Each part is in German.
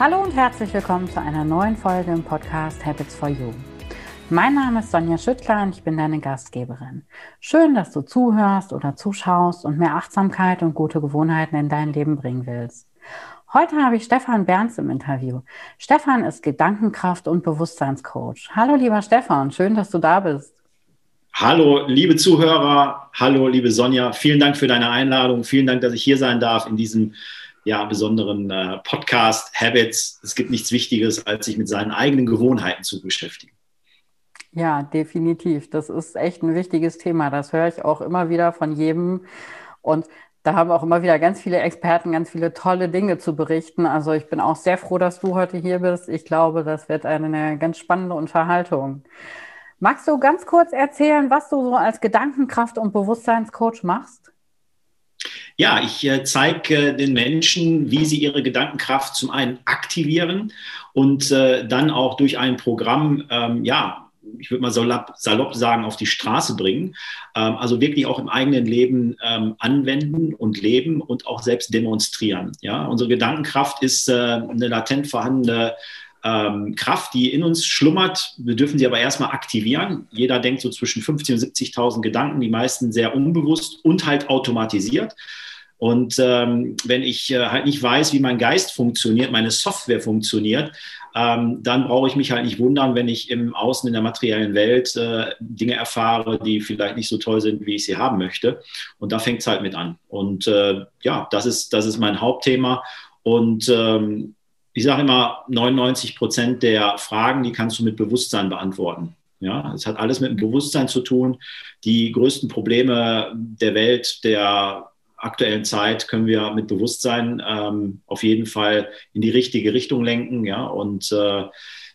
Hallo und herzlich willkommen zu einer neuen Folge im Podcast Habits for You. Mein Name ist Sonja Schüttler und ich bin deine Gastgeberin. Schön, dass du zuhörst oder zuschaust und mehr Achtsamkeit und gute Gewohnheiten in dein Leben bringen willst. Heute habe ich Stefan Berns im Interview. Stefan ist Gedankenkraft- und Bewusstseinscoach. Hallo lieber Stefan, schön, dass du da bist. Hallo, liebe Zuhörer. Hallo, liebe Sonja. Vielen Dank für deine Einladung. Vielen Dank, dass ich hier sein darf in diesem ja, besonderen äh, Podcast Habits. Es gibt nichts Wichtiges, als sich mit seinen eigenen Gewohnheiten zu beschäftigen. Ja, definitiv. Das ist echt ein wichtiges Thema. Das höre ich auch immer wieder von jedem. Und da haben auch immer wieder ganz viele Experten ganz viele tolle Dinge zu berichten. Also ich bin auch sehr froh, dass du heute hier bist. Ich glaube, das wird eine ganz spannende Unterhaltung. Magst du ganz kurz erzählen, was du so als Gedankenkraft- und Bewusstseinscoach machst? Ja, ich äh, zeige äh, den Menschen, wie sie ihre Gedankenkraft zum einen aktivieren und äh, dann auch durch ein Programm, ähm, ja, ich würde mal salopp, salopp, sagen, auf die Straße bringen. Ähm, also wirklich auch im eigenen Leben ähm, anwenden und leben und auch selbst demonstrieren. Ja, unsere Gedankenkraft ist äh, eine latent vorhandene ähm, Kraft, die in uns schlummert. Wir dürfen sie aber erstmal aktivieren. Jeder denkt so zwischen 50.000 und 70.000 Gedanken, die meisten sehr unbewusst und halt automatisiert. Und ähm, wenn ich äh, halt nicht weiß, wie mein Geist funktioniert, meine Software funktioniert, ähm, dann brauche ich mich halt nicht wundern, wenn ich im Außen in der materiellen Welt äh, Dinge erfahre, die vielleicht nicht so toll sind, wie ich sie haben möchte. Und da fängt es halt mit an. Und äh, ja, das ist, das ist mein Hauptthema. Und ähm, ich sage immer, 99 Prozent der Fragen, die kannst du mit Bewusstsein beantworten. Ja, es hat alles mit dem Bewusstsein zu tun. Die größten Probleme der Welt, der aktuellen Zeit können wir mit Bewusstsein ähm, auf jeden Fall in die richtige Richtung lenken. Ja, und äh,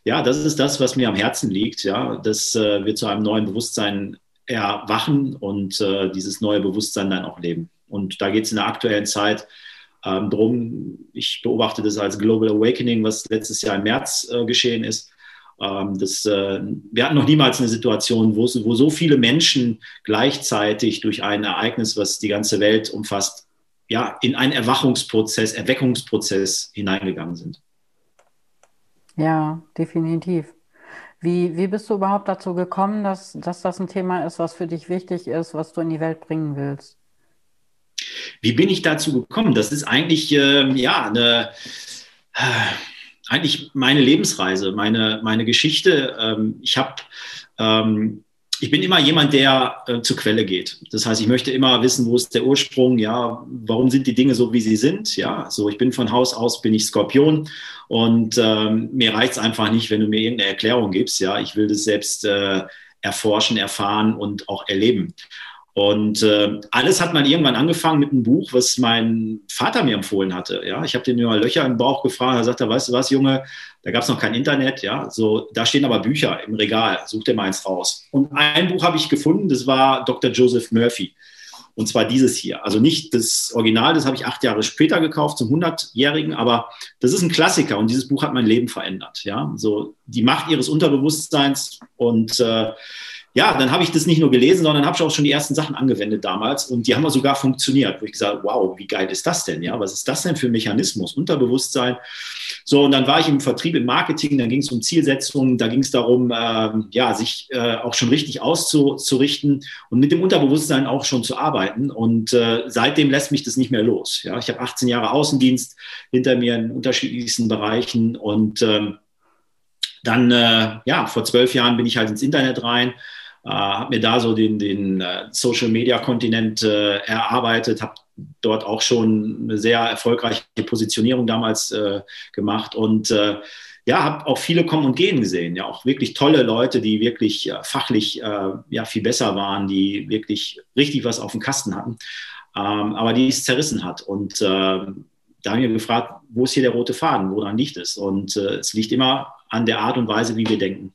ja, das ist das, was mir am Herzen liegt. Ja, dass äh, wir zu einem neuen Bewusstsein erwachen und äh, dieses neue Bewusstsein dann auch leben. Und da geht es in der aktuellen Zeit ähm, drum. Ich beobachte das als Global Awakening, was letztes Jahr im März äh, geschehen ist. Ähm, das, äh, wir hatten noch niemals eine Situation, wo, wo so viele Menschen gleichzeitig durch ein Ereignis, was die ganze Welt umfasst, ja, in einen Erwachungsprozess, Erweckungsprozess hineingegangen sind. Ja, definitiv. Wie, wie bist du überhaupt dazu gekommen, dass, dass das ein Thema ist, was für dich wichtig ist, was du in die Welt bringen willst? Wie bin ich dazu gekommen? Das ist eigentlich äh, ja eine eigentlich meine Lebensreise, meine, meine Geschichte. Ähm, ich habe ähm, ich bin immer jemand, der äh, zur Quelle geht. Das heißt, ich möchte immer wissen, wo ist der Ursprung, ja, warum sind die Dinge so, wie sie sind, ja. So, ich bin von Haus aus, bin ich Skorpion und ähm, mir reicht es einfach nicht, wenn du mir irgendeine Erklärung gibst, ja. Ich will das selbst äh, erforschen, erfahren und auch erleben. Und äh, alles hat man irgendwann angefangen mit einem Buch, was mein Vater mir empfohlen hatte. Ja, ich habe den immer Löcher im Bauch gefragt. Er sagte, weißt du was, Junge, da gab es noch kein Internet. Ja, so da stehen aber Bücher im Regal. Such dir mal eins raus. Und ein Buch habe ich gefunden. Das war Dr. Joseph Murphy. Und zwar dieses hier. Also nicht das Original, das habe ich acht Jahre später gekauft zum 100-Jährigen, aber das ist ein Klassiker und dieses Buch hat mein Leben verändert. Ja, so die Macht ihres Unterbewusstseins und äh, ja, dann habe ich das nicht nur gelesen, sondern habe ich auch schon die ersten Sachen angewendet damals und die haben sogar funktioniert, wo ich gesagt wow, wie geil ist das denn? Ja, was ist das denn für ein Mechanismus? Unterbewusstsein. So, und dann war ich im Vertrieb, im Marketing, dann ging es um Zielsetzungen, da ging es darum, ähm, ja, sich äh, auch schon richtig auszurichten und mit dem Unterbewusstsein auch schon zu arbeiten. Und äh, seitdem lässt mich das nicht mehr los. Ja, ich habe 18 Jahre Außendienst hinter mir in unterschiedlichsten Bereichen und ähm, dann, äh, ja, vor zwölf Jahren bin ich halt ins Internet rein, äh, habe mir da so den, den äh, Social Media Kontinent äh, erarbeitet, habe dort auch schon eine sehr erfolgreiche Positionierung damals äh, gemacht und äh, ja, habe auch viele kommen und gehen gesehen, ja, auch wirklich tolle Leute, die wirklich fachlich ja viel besser waren, die wirklich richtig was auf dem Kasten hatten, ähm, aber die es zerrissen hat und da haben wir gefragt, wo ist hier der rote Faden, woran liegt es? Und es liegt immer an der Art und Weise, wie wir denken.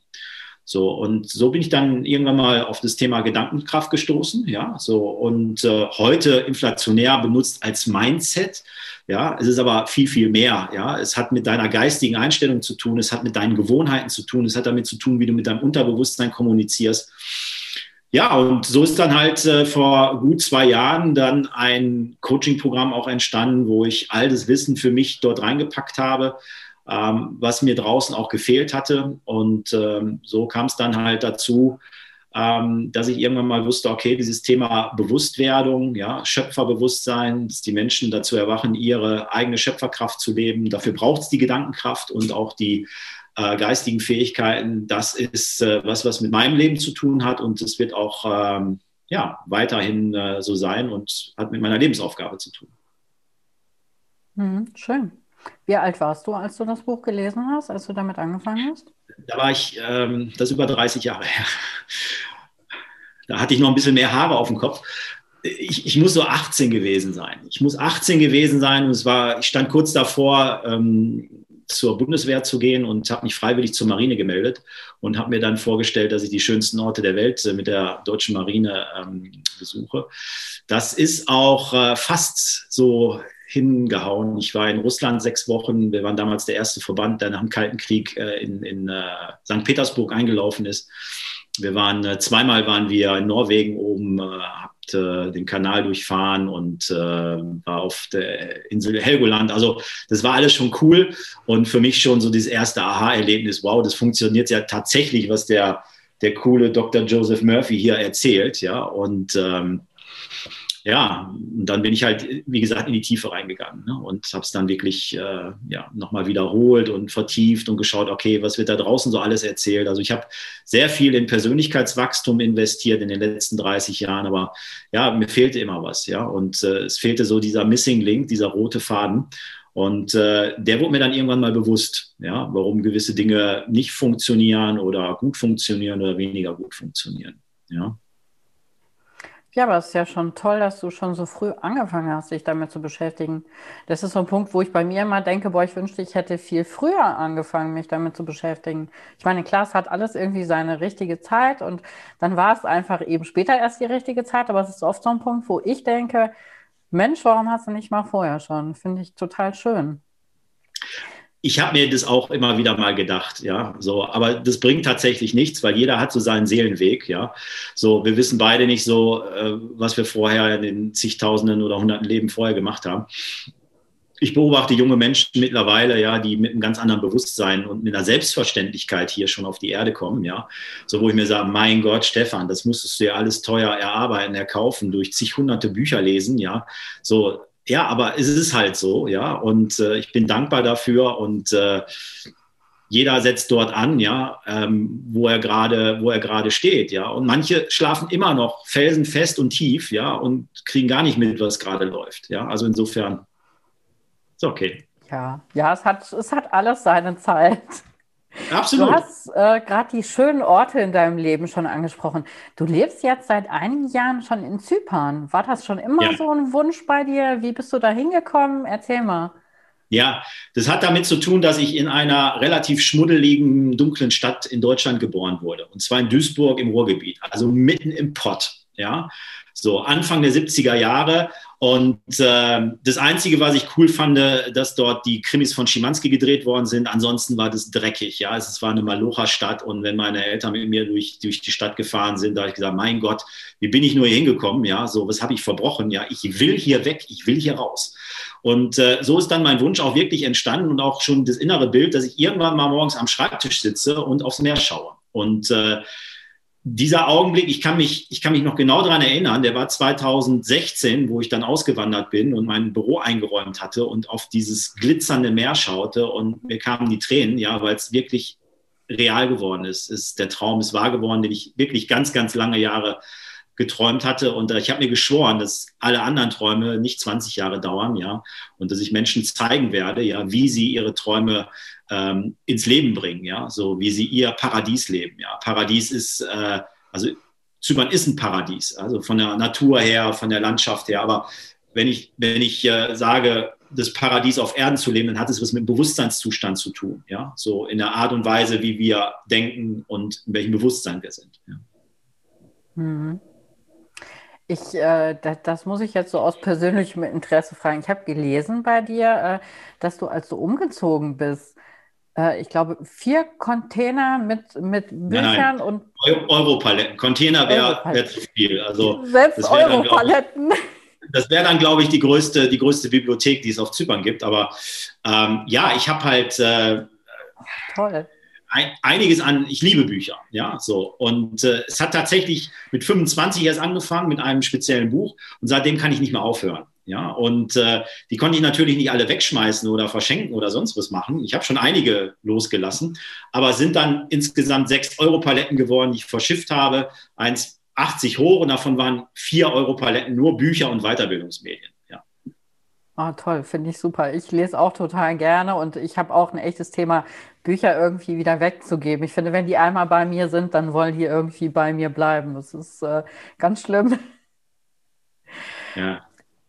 So, und so bin ich dann irgendwann mal auf das Thema Gedankenkraft gestoßen, ja, so, und äh, heute inflationär benutzt als Mindset, ja, es ist aber viel, viel mehr, ja, es hat mit deiner geistigen Einstellung zu tun, es hat mit deinen Gewohnheiten zu tun, es hat damit zu tun, wie du mit deinem Unterbewusstsein kommunizierst. Ja, und so ist dann halt äh, vor gut zwei Jahren dann ein Coaching-Programm auch entstanden, wo ich all das Wissen für mich dort reingepackt habe, ähm, was mir draußen auch gefehlt hatte. Und ähm, so kam es dann halt dazu, ähm, dass ich irgendwann mal wusste, okay, dieses Thema Bewusstwerdung, ja, Schöpferbewusstsein, dass die Menschen dazu erwachen, ihre eigene Schöpferkraft zu leben. Dafür braucht es die Gedankenkraft und auch die äh, geistigen Fähigkeiten. Das ist äh, was, was mit meinem Leben zu tun hat und es wird auch ähm, ja, weiterhin äh, so sein und hat mit meiner Lebensaufgabe zu tun. Mhm, schön. Wie alt warst du, als du das Buch gelesen hast, als du damit angefangen hast? Da war ich, ähm, das über 30 Jahre her. Da hatte ich noch ein bisschen mehr Haare auf dem Kopf. Ich, ich, muss so 18 gewesen sein. Ich muss 18 gewesen sein und es war, ich stand kurz davor, ähm, zur Bundeswehr zu gehen und habe mich freiwillig zur Marine gemeldet und habe mir dann vorgestellt, dass ich die schönsten Orte der Welt äh, mit der deutschen Marine ähm, besuche. Das ist auch äh, fast so hingehauen. Ich war in Russland sechs Wochen. Wir waren damals der erste Verband, der nach dem Kalten Krieg äh, in, in äh, St. Petersburg eingelaufen ist. Wir waren äh, zweimal waren wir in Norwegen oben, äh, habt äh, den Kanal durchfahren und äh, war auf der Insel Helgoland. Also das war alles schon cool und für mich schon so dieses erste Aha-Erlebnis. Wow, das funktioniert ja tatsächlich, was der der coole Dr. Joseph Murphy hier erzählt, ja und ähm, ja, und dann bin ich halt, wie gesagt, in die Tiefe reingegangen ne? und habe es dann wirklich äh, ja, nochmal wiederholt und vertieft und geschaut, okay, was wird da draußen so alles erzählt. Also ich habe sehr viel in Persönlichkeitswachstum investiert in den letzten 30 Jahren, aber ja, mir fehlte immer was, ja. Und äh, es fehlte so dieser Missing Link, dieser rote Faden. Und äh, der wurde mir dann irgendwann mal bewusst, ja, warum gewisse Dinge nicht funktionieren oder gut funktionieren oder weniger gut funktionieren. Ja. Ja, aber es ist ja schon toll, dass du schon so früh angefangen hast, dich damit zu beschäftigen. Das ist so ein Punkt, wo ich bei mir immer denke, boah, ich wünschte, ich hätte viel früher angefangen, mich damit zu beschäftigen. Ich meine, klar, es hat alles irgendwie seine richtige Zeit und dann war es einfach eben später erst die richtige Zeit, aber es ist oft so ein Punkt, wo ich denke, Mensch, warum hast du nicht mal vorher schon? Finde ich total schön ich habe mir das auch immer wieder mal gedacht, ja, so, aber das bringt tatsächlich nichts, weil jeder hat so seinen Seelenweg, ja. So, wir wissen beide nicht so, äh, was wir vorher in den zigtausenden oder hunderten Leben vorher gemacht haben. Ich beobachte junge Menschen mittlerweile, ja, die mit einem ganz anderen Bewusstsein und mit einer Selbstverständlichkeit hier schon auf die Erde kommen, ja. So, wo ich mir sage, mein Gott, Stefan, das musstest du ja alles teuer erarbeiten, erkaufen, durch zig hunderte Bücher lesen, ja. So, ja, aber es ist halt so, ja, und äh, ich bin dankbar dafür und äh, jeder setzt dort an, ja, ähm, wo er gerade, wo er gerade steht, ja. Und manche schlafen immer noch felsenfest und tief, ja, und kriegen gar nicht mit, was gerade läuft, ja. Also insofern ist okay. Ja, ja, es hat, es hat alles seine Zeit. Absolut. Du hast äh, gerade die schönen Orte in deinem Leben schon angesprochen. Du lebst jetzt seit einigen Jahren schon in Zypern. War das schon immer ja. so ein Wunsch bei dir? Wie bist du da hingekommen? Erzähl mal. Ja, das hat damit zu tun, dass ich in einer relativ schmuddeligen, dunklen Stadt in Deutschland geboren wurde. Und zwar in Duisburg im Ruhrgebiet, also mitten im Pott. Ja, so Anfang der 70er Jahre. Und äh, das Einzige, was ich cool fand, dass dort die Krimis von Schimanski gedreht worden sind. Ansonsten war das dreckig. Ja, es war eine Malocha-Stadt. Und wenn meine Eltern mit mir durch, durch die Stadt gefahren sind, da habe ich gesagt, mein Gott, wie bin ich nur hier hingekommen? Ja, so, was habe ich verbrochen? Ja, ich will hier weg, ich will hier raus. Und äh, so ist dann mein Wunsch auch wirklich entstanden und auch schon das innere Bild, dass ich irgendwann mal morgens am Schreibtisch sitze und aufs Meer schaue. Und äh, dieser Augenblick, ich kann mich, ich kann mich noch genau daran erinnern, der war 2016, wo ich dann ausgewandert bin und mein Büro eingeräumt hatte und auf dieses glitzernde Meer schaute und mir kamen die Tränen, ja, weil es wirklich real geworden ist. ist. Der Traum ist wahr geworden, den ich wirklich ganz, ganz lange Jahre geträumt hatte. Und äh, ich habe mir geschworen, dass alle anderen Träume nicht 20 Jahre dauern, ja, und dass ich Menschen zeigen werde, ja, wie sie ihre Träume ähm, ins Leben bringen, ja, so wie sie ihr Paradies leben, ja. Paradies ist, äh, also Zypern ist ein Paradies, also von der Natur her, von der Landschaft her, aber wenn ich, wenn ich äh, sage, das Paradies auf Erden zu leben, dann hat es was mit dem Bewusstseinszustand zu tun, ja, so in der Art und Weise, wie wir denken und in welchem Bewusstsein wir sind. Ja. Mhm. Ich, äh, das, das, muss ich jetzt so aus persönlichem Interesse fragen. Ich habe gelesen bei dir, äh, dass du, als du umgezogen bist, äh, ich glaube, vier Container mit, mit Büchern nein, und. Europaletten. Container wäre wär zu viel. Also, Selbst Europaletten. das wäre dann, glaube ich, die größte, die größte Bibliothek, die es auf Zypern gibt. Aber ähm, ja, ich habe halt äh, Toll. Ein, einiges an, ich liebe Bücher, ja, so. Und äh, es hat tatsächlich mit 25 erst angefangen mit einem speziellen Buch und seitdem kann ich nicht mehr aufhören. Ja, und äh, die konnte ich natürlich nicht alle wegschmeißen oder verschenken oder sonst was machen. Ich habe schon einige losgelassen, aber sind dann insgesamt sechs Euro-Paletten geworden, die ich verschifft habe. Eins 80 hoch und davon waren vier Euro-Paletten nur Bücher und Weiterbildungsmedien. Oh, toll, finde ich super. Ich lese auch total gerne und ich habe auch ein echtes Thema, Bücher irgendwie wieder wegzugeben. Ich finde, wenn die einmal bei mir sind, dann wollen die irgendwie bei mir bleiben. Das ist äh, ganz schlimm. Ja.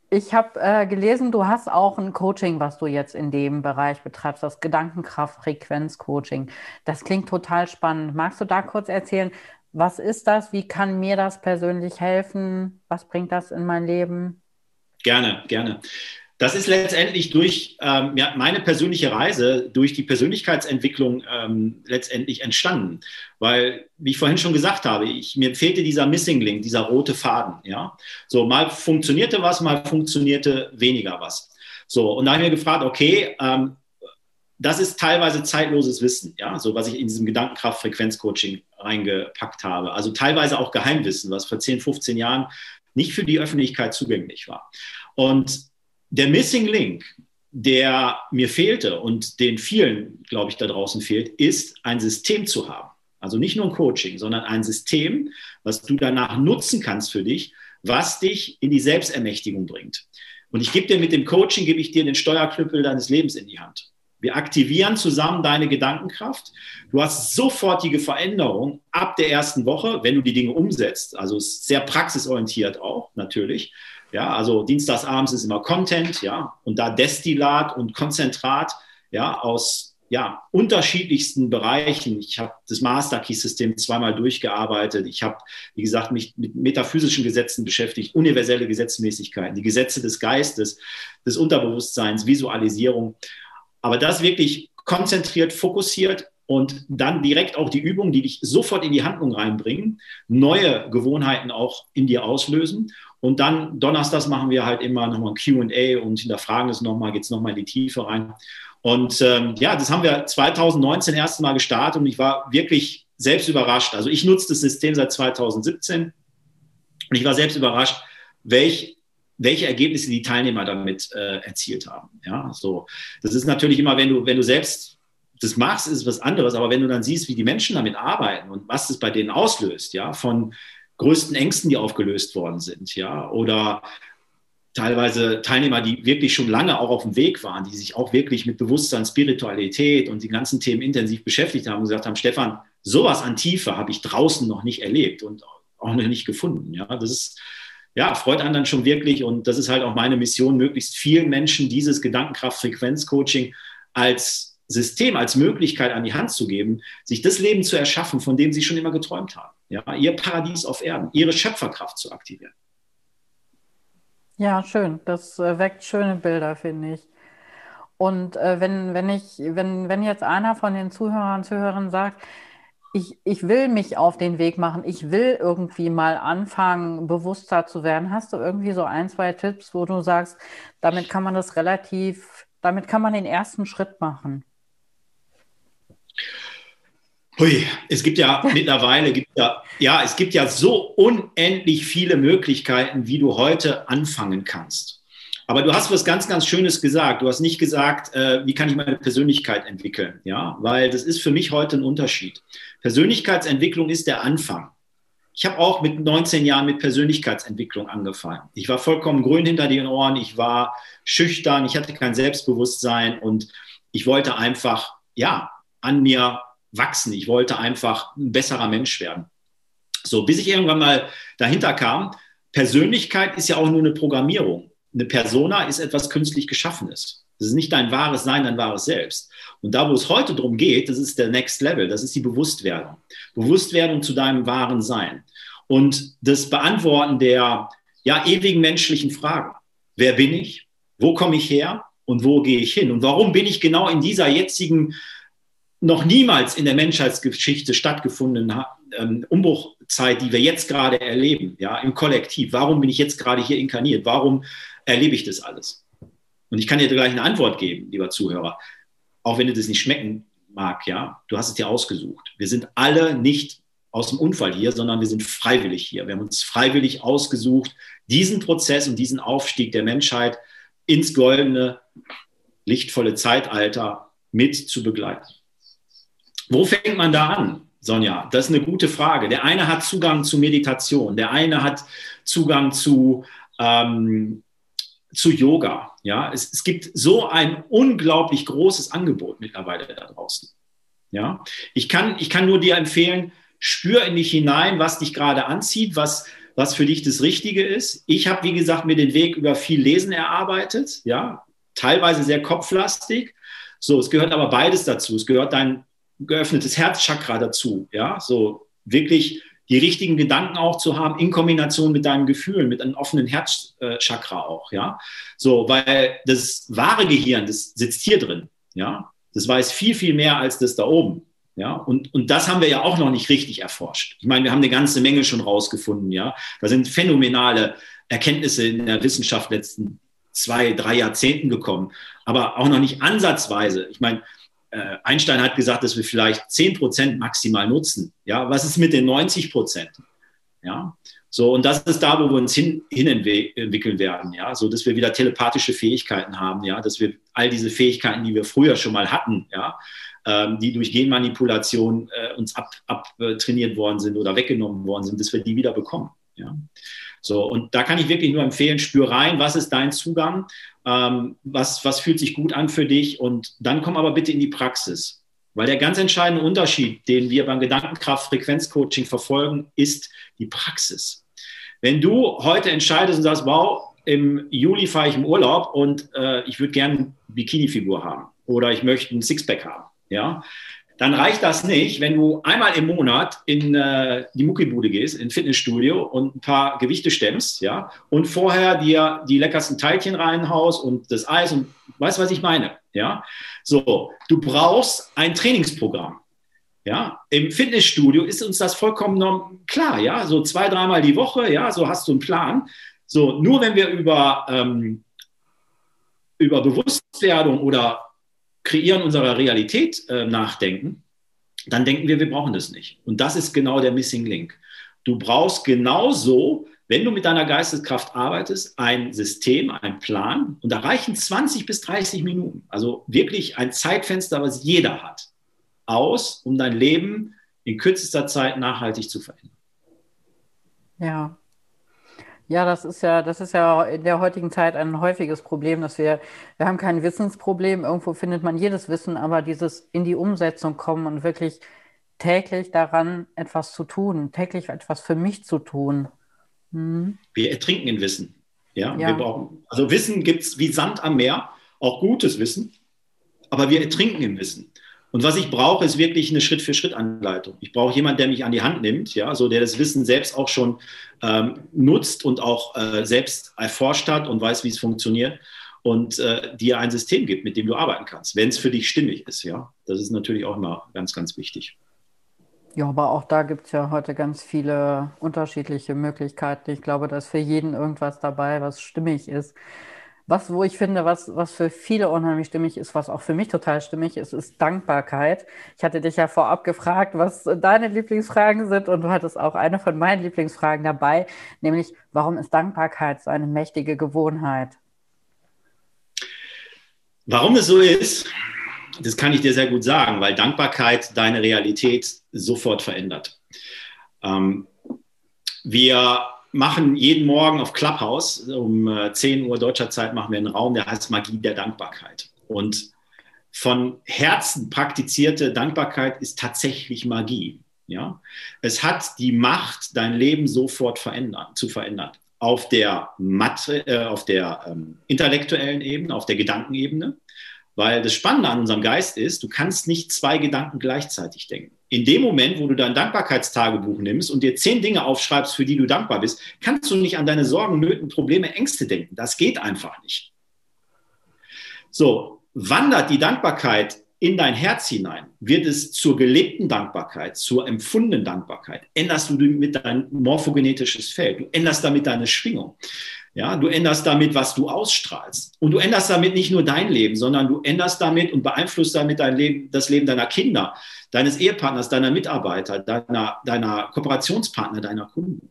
Ich habe äh, gelesen, du hast auch ein Coaching, was du jetzt in dem Bereich betreibst, das Gedankenkraft-Frequenz-Coaching. Das klingt total spannend. Magst du da kurz erzählen, was ist das? Wie kann mir das persönlich helfen? Was bringt das in mein Leben? Gerne, gerne. Das ist letztendlich durch ähm, ja, meine persönliche Reise, durch die Persönlichkeitsentwicklung ähm, letztendlich entstanden. Weil, wie ich vorhin schon gesagt habe, ich, mir fehlte dieser Missing Link, dieser rote Faden. Ja? So, mal funktionierte was, mal funktionierte weniger was. So, und da habe ich mir gefragt, okay, ähm, das ist teilweise zeitloses Wissen, ja, so was ich in diesem Gedankenkraft-Frequenz-Coaching reingepackt habe. Also teilweise auch Geheimwissen, was vor 10, 15 Jahren nicht für die Öffentlichkeit zugänglich war. Und der Missing Link, der mir fehlte und den vielen, glaube ich, da draußen fehlt, ist ein System zu haben. Also nicht nur ein Coaching, sondern ein System, was du danach nutzen kannst für dich, was dich in die Selbstermächtigung bringt. Und ich gebe dir mit dem Coaching, gebe ich dir den Steuerklüppel deines Lebens in die Hand. Wir aktivieren zusammen deine Gedankenkraft. Du hast sofortige Veränderung ab der ersten Woche, wenn du die Dinge umsetzt. Also sehr praxisorientiert auch, natürlich. Ja, also dienstagsabends ist immer Content, ja, und da Destillat und Konzentrat, ja, aus ja, unterschiedlichsten Bereichen. Ich habe das Master Key System zweimal durchgearbeitet. Ich habe, wie gesagt, mich mit metaphysischen Gesetzen beschäftigt, universelle Gesetzmäßigkeiten, die Gesetze des Geistes, des Unterbewusstseins, Visualisierung. Aber das wirklich konzentriert, fokussiert und dann direkt auch die Übungen, die dich sofort in die Handlung reinbringen, neue Gewohnheiten auch in dir auslösen und dann donnerstags machen wir halt immer nochmal ein QA und hinterfragen es nochmal, geht es nochmal in die Tiefe rein. Und ähm, ja, das haben wir 2019 erst Mal gestartet und ich war wirklich selbst überrascht. Also ich nutze das System seit 2017 und ich war selbst überrascht, welch, welche Ergebnisse die Teilnehmer damit äh, erzielt haben. Ja, so. Das ist natürlich immer, wenn du, wenn du selbst das machst, ist was anderes, aber wenn du dann siehst, wie die Menschen damit arbeiten und was das bei denen auslöst, ja, von größten Ängsten, die aufgelöst worden sind, ja, oder teilweise Teilnehmer, die wirklich schon lange auch auf dem Weg waren, die sich auch wirklich mit Bewusstsein, Spiritualität und die ganzen Themen intensiv beschäftigt haben und gesagt haben, Stefan, sowas an Tiefe habe ich draußen noch nicht erlebt und auch noch nicht gefunden. Ja, das ist, ja, freut einen dann schon wirklich und das ist halt auch meine Mission, möglichst vielen Menschen dieses Gedankenkraft-Frequenz-Coaching als System, als Möglichkeit an die Hand zu geben, sich das Leben zu erschaffen, von dem sie schon immer geträumt haben ja, ihr Paradies auf Erden, ihre Schöpferkraft zu aktivieren. Ja, schön. Das äh, weckt schöne Bilder, finde ich. Und äh, wenn, wenn ich, wenn, wenn jetzt einer von den Zuhörern, Zuhörern sagt, ich, ich will mich auf den Weg machen, ich will irgendwie mal anfangen, bewusster zu werden, hast du irgendwie so ein, zwei Tipps, wo du sagst, damit kann man das relativ, damit kann man den ersten Schritt machen? Hui, es gibt ja mittlerweile, gibt ja, ja, es gibt ja so unendlich viele Möglichkeiten, wie du heute anfangen kannst. Aber du hast was ganz, ganz Schönes gesagt. Du hast nicht gesagt, äh, wie kann ich meine Persönlichkeit entwickeln? Ja, weil das ist für mich heute ein Unterschied. Persönlichkeitsentwicklung ist der Anfang. Ich habe auch mit 19 Jahren mit Persönlichkeitsentwicklung angefangen. Ich war vollkommen grün hinter den Ohren. Ich war schüchtern. Ich hatte kein Selbstbewusstsein und ich wollte einfach, ja, an mir wachsen. Ich wollte einfach ein besserer Mensch werden. So, bis ich irgendwann mal dahinter kam, Persönlichkeit ist ja auch nur eine Programmierung. Eine Persona ist etwas künstlich Geschaffenes. Das ist nicht dein wahres Sein, dein wahres Selbst. Und da, wo es heute darum geht, das ist der Next Level, das ist die Bewusstwerdung. Bewusstwerdung zu deinem wahren Sein. Und das Beantworten der ja, ewigen menschlichen Fragen. Wer bin ich? Wo komme ich her? Und wo gehe ich hin? Und warum bin ich genau in dieser jetzigen noch niemals in der Menschheitsgeschichte stattgefundenen ähm, Umbruch, Zeit, die wir jetzt gerade erleben, ja, im Kollektiv. Warum bin ich jetzt gerade hier inkarniert? Warum erlebe ich das alles? Und ich kann dir gleich eine Antwort geben, lieber Zuhörer, auch wenn dir das nicht schmecken mag, ja. Du hast es dir ausgesucht. Wir sind alle nicht aus dem Unfall hier, sondern wir sind freiwillig hier. Wir haben uns freiwillig ausgesucht, diesen Prozess und diesen Aufstieg der Menschheit ins goldene, lichtvolle Zeitalter mit zu begleiten. Wo fängt man da an, Sonja? Das ist eine gute Frage. Der eine hat Zugang zu Meditation, der eine hat Zugang zu, ähm, zu Yoga. Ja, es, es gibt so ein unglaublich großes Angebot mittlerweile da draußen. Ja, ich kann, ich kann nur dir empfehlen, spür in dich hinein, was dich gerade anzieht, was, was für dich das Richtige ist. Ich habe, wie gesagt, mir den Weg über viel Lesen erarbeitet, ja, teilweise sehr kopflastig. So, es gehört aber beides dazu. Es gehört dein geöffnetes Herzchakra dazu, ja, so wirklich die richtigen Gedanken auch zu haben in Kombination mit deinem Gefühl, mit einem offenen Herzchakra auch, ja. So, weil das wahre Gehirn, das sitzt hier drin, ja. Das weiß viel, viel mehr als das da oben. Ja, und, und das haben wir ja auch noch nicht richtig erforscht. Ich meine, wir haben eine ganze Menge schon rausgefunden, ja. Da sind phänomenale Erkenntnisse in der Wissenschaft letzten zwei, drei Jahrzehnten gekommen, aber auch noch nicht ansatzweise. Ich meine, äh, Einstein hat gesagt, dass wir vielleicht 10 Prozent maximal nutzen. Ja, was ist mit den 90 Prozent? Ja, so, und das ist da, wo wir uns hin, hin entwickeln werden, ja, so dass wir wieder telepathische Fähigkeiten haben, ja, dass wir all diese Fähigkeiten, die wir früher schon mal hatten, ja, ähm, die durch Genmanipulation äh, uns abtrainiert ab, worden sind oder weggenommen worden sind, dass wir die wieder bekommen. Ja. So, und da kann ich wirklich nur empfehlen, spür rein, was ist dein Zugang, ähm, was, was fühlt sich gut an für dich und dann komm aber bitte in die Praxis. Weil der ganz entscheidende Unterschied, den wir beim Gedankenkraft-Frequenzcoaching verfolgen, ist die Praxis. Wenn du heute entscheidest und sagst, wow, im Juli fahre ich im Urlaub und äh, ich würde gerne eine Bikini-Figur haben oder ich möchte ein Sixpack haben, ja, dann reicht das nicht, wenn du einmal im Monat in äh, die Muckibude gehst, in Fitnessstudio und ein paar Gewichte stemmst, ja, und vorher dir die leckersten Teilchen reinhaust und das Eis und weißt, was ich meine, ja. So, du brauchst ein Trainingsprogramm. Ja, im Fitnessstudio ist uns das vollkommen klar, ja, so zwei, dreimal die Woche, ja, so hast du einen Plan. So, nur wenn wir über, ähm, über Bewusstwerdung oder Kreieren unserer Realität äh, nachdenken, dann denken wir, wir brauchen das nicht. Und das ist genau der Missing Link. Du brauchst genauso, wenn du mit deiner Geisteskraft arbeitest, ein System, ein Plan. Und da reichen 20 bis 30 Minuten, also wirklich ein Zeitfenster, was jeder hat, aus, um dein Leben in kürzester Zeit nachhaltig zu verändern. Ja, ja, das ist ja, das ist ja in der heutigen Zeit ein häufiges Problem, dass wir, wir haben kein Wissensproblem. Irgendwo findet man jedes Wissen, aber dieses in die Umsetzung kommen und wirklich täglich daran etwas zu tun, täglich etwas für mich zu tun. Hm. Wir ertrinken in Wissen. Ja, ja. Wir brauchen, also Wissen gibt es wie Sand am Meer, auch gutes Wissen, aber wir ertrinken im Wissen. Und was ich brauche, ist wirklich eine Schritt-für-Schritt-Anleitung. Ich brauche jemanden, der mich an die Hand nimmt, ja, so der das Wissen selbst auch schon ähm, nutzt und auch äh, selbst erforscht hat und weiß, wie es funktioniert und äh, dir ein System gibt, mit dem du arbeiten kannst, wenn es für dich stimmig ist, ja. Das ist natürlich auch immer ganz, ganz wichtig. Ja, aber auch da gibt es ja heute ganz viele unterschiedliche Möglichkeiten. Ich glaube, da ist für jeden irgendwas dabei, was stimmig ist. Was, wo ich finde, was, was für viele unheimlich stimmig ist, was auch für mich total stimmig ist, ist Dankbarkeit. Ich hatte dich ja vorab gefragt, was deine Lieblingsfragen sind und du hattest auch eine von meinen Lieblingsfragen dabei, nämlich warum ist Dankbarkeit so eine mächtige Gewohnheit? Warum es so ist, das kann ich dir sehr gut sagen, weil Dankbarkeit deine Realität sofort verändert. Ähm, wir machen jeden Morgen auf Clubhouse um 10 äh, Uhr deutscher Zeit machen wir einen Raum, der heißt Magie der Dankbarkeit. Und von Herzen praktizierte Dankbarkeit ist tatsächlich Magie. Ja? Es hat die Macht, dein Leben sofort verändern, zu verändern. Auf der, Mathe, äh, auf der ähm, intellektuellen Ebene, auf der Gedankenebene. Weil das Spannende an unserem Geist ist, du kannst nicht zwei Gedanken gleichzeitig denken in dem Moment, wo du dein Dankbarkeitstagebuch nimmst und dir zehn Dinge aufschreibst, für die du dankbar bist, kannst du nicht an deine Sorgen, Nöten, Probleme, Ängste denken. Das geht einfach nicht. So, wandert die Dankbarkeit in dein Herz hinein wird es zur gelebten Dankbarkeit, zur empfundenen Dankbarkeit. Änderst du mit dein morphogenetisches Feld, du änderst damit deine Schwingung. Ja, du änderst damit, was du ausstrahlst. Und du änderst damit nicht nur dein Leben, sondern du änderst damit und beeinflusst damit dein Leben, das Leben deiner Kinder, deines Ehepartners, deiner Mitarbeiter, deiner, deiner Kooperationspartner, deiner Kunden.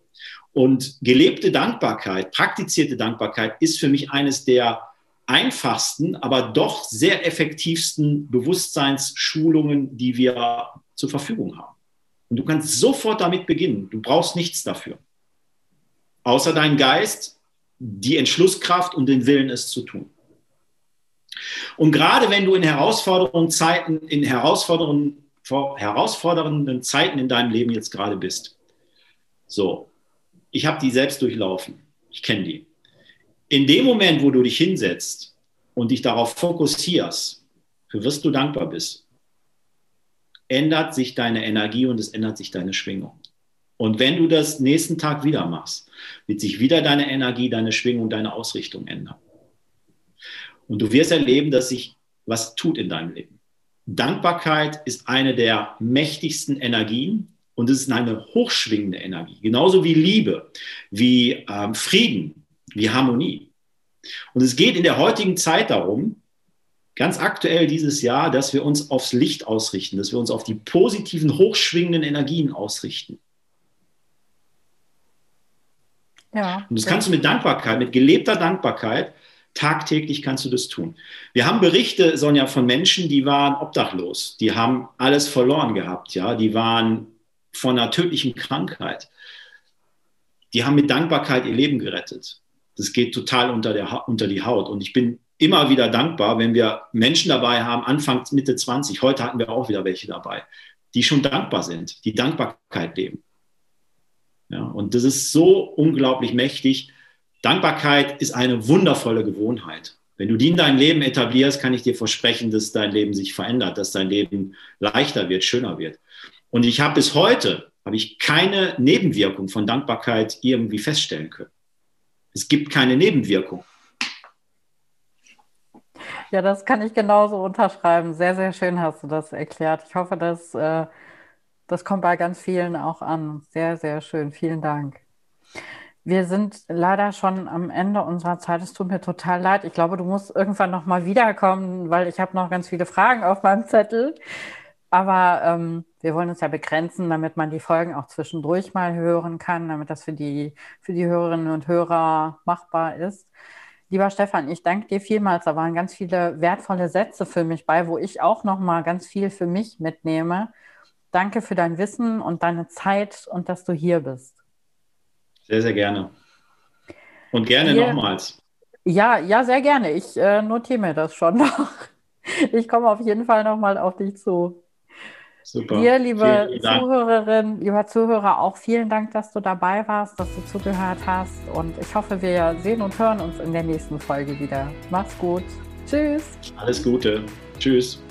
Und gelebte Dankbarkeit, praktizierte Dankbarkeit ist für mich eines der einfachsten, aber doch sehr effektivsten Bewusstseinsschulungen, die wir zur Verfügung haben. Und du kannst sofort damit beginnen. Du brauchst nichts dafür. Außer deinen Geist, die Entschlusskraft und den Willen, es zu tun. Und gerade wenn du in herausfordernden Zeiten, in herausfordernden, herausfordernden Zeiten in deinem Leben jetzt gerade bist, so, ich habe die selbst durchlaufen. Ich kenne die in dem Moment, wo du dich hinsetzt und dich darauf fokussierst, für was du dankbar bist, ändert sich deine Energie und es ändert sich deine Schwingung. Und wenn du das nächsten Tag wieder machst, wird sich wieder deine Energie, deine Schwingung, deine Ausrichtung ändern. Und du wirst erleben, dass sich was tut in deinem Leben. Dankbarkeit ist eine der mächtigsten Energien und es ist eine hochschwingende Energie. Genauso wie Liebe, wie ähm, Frieden, wie Harmonie. Und es geht in der heutigen Zeit darum, ganz aktuell dieses Jahr, dass wir uns aufs Licht ausrichten, dass wir uns auf die positiven, hochschwingenden Energien ausrichten. Ja, und das ja. kannst du mit Dankbarkeit, mit gelebter Dankbarkeit, tagtäglich kannst du das tun. Wir haben Berichte, Sonja, von Menschen, die waren obdachlos, die haben alles verloren gehabt, ja, die waren von einer tödlichen Krankheit. Die haben mit Dankbarkeit ihr Leben gerettet das geht total unter, der, unter die Haut. Und ich bin immer wieder dankbar, wenn wir Menschen dabei haben, Anfang, Mitte 20, heute hatten wir auch wieder welche dabei, die schon dankbar sind, die Dankbarkeit leben. Ja, und das ist so unglaublich mächtig. Dankbarkeit ist eine wundervolle Gewohnheit. Wenn du die in dein Leben etablierst, kann ich dir versprechen, dass dein Leben sich verändert, dass dein Leben leichter wird, schöner wird. Und ich habe bis heute, habe ich keine Nebenwirkung von Dankbarkeit irgendwie feststellen können. Es gibt keine Nebenwirkung. Ja, das kann ich genauso unterschreiben. Sehr, sehr schön hast du das erklärt. Ich hoffe, dass, äh, das kommt bei ganz vielen auch an. Sehr, sehr schön. Vielen Dank. Wir sind leider schon am Ende unserer Zeit. Es tut mir total leid. Ich glaube, du musst irgendwann noch mal wiederkommen, weil ich habe noch ganz viele Fragen auf meinem Zettel. Aber ähm, wir wollen uns ja begrenzen, damit man die Folgen auch zwischendurch mal hören kann, damit das für die, für die Hörerinnen und Hörer machbar ist. Lieber Stefan, ich danke dir vielmals. Da waren ganz viele wertvolle Sätze für mich bei, wo ich auch noch mal ganz viel für mich mitnehme. Danke für dein Wissen und deine Zeit und dass du hier bist. Sehr, sehr gerne. Und gerne hier, nochmals. Ja, ja, sehr gerne. Ich äh, notiere mir das schon noch. Ich komme auf jeden Fall nochmal auf dich zu. Super. Dir, liebe Zuhörerin, lieber Zuhörer, auch vielen Dank, dass du dabei warst, dass du zugehört hast. Und ich hoffe, wir sehen und hören uns in der nächsten Folge wieder. Mach's gut. Tschüss. Alles Gute. Tschüss.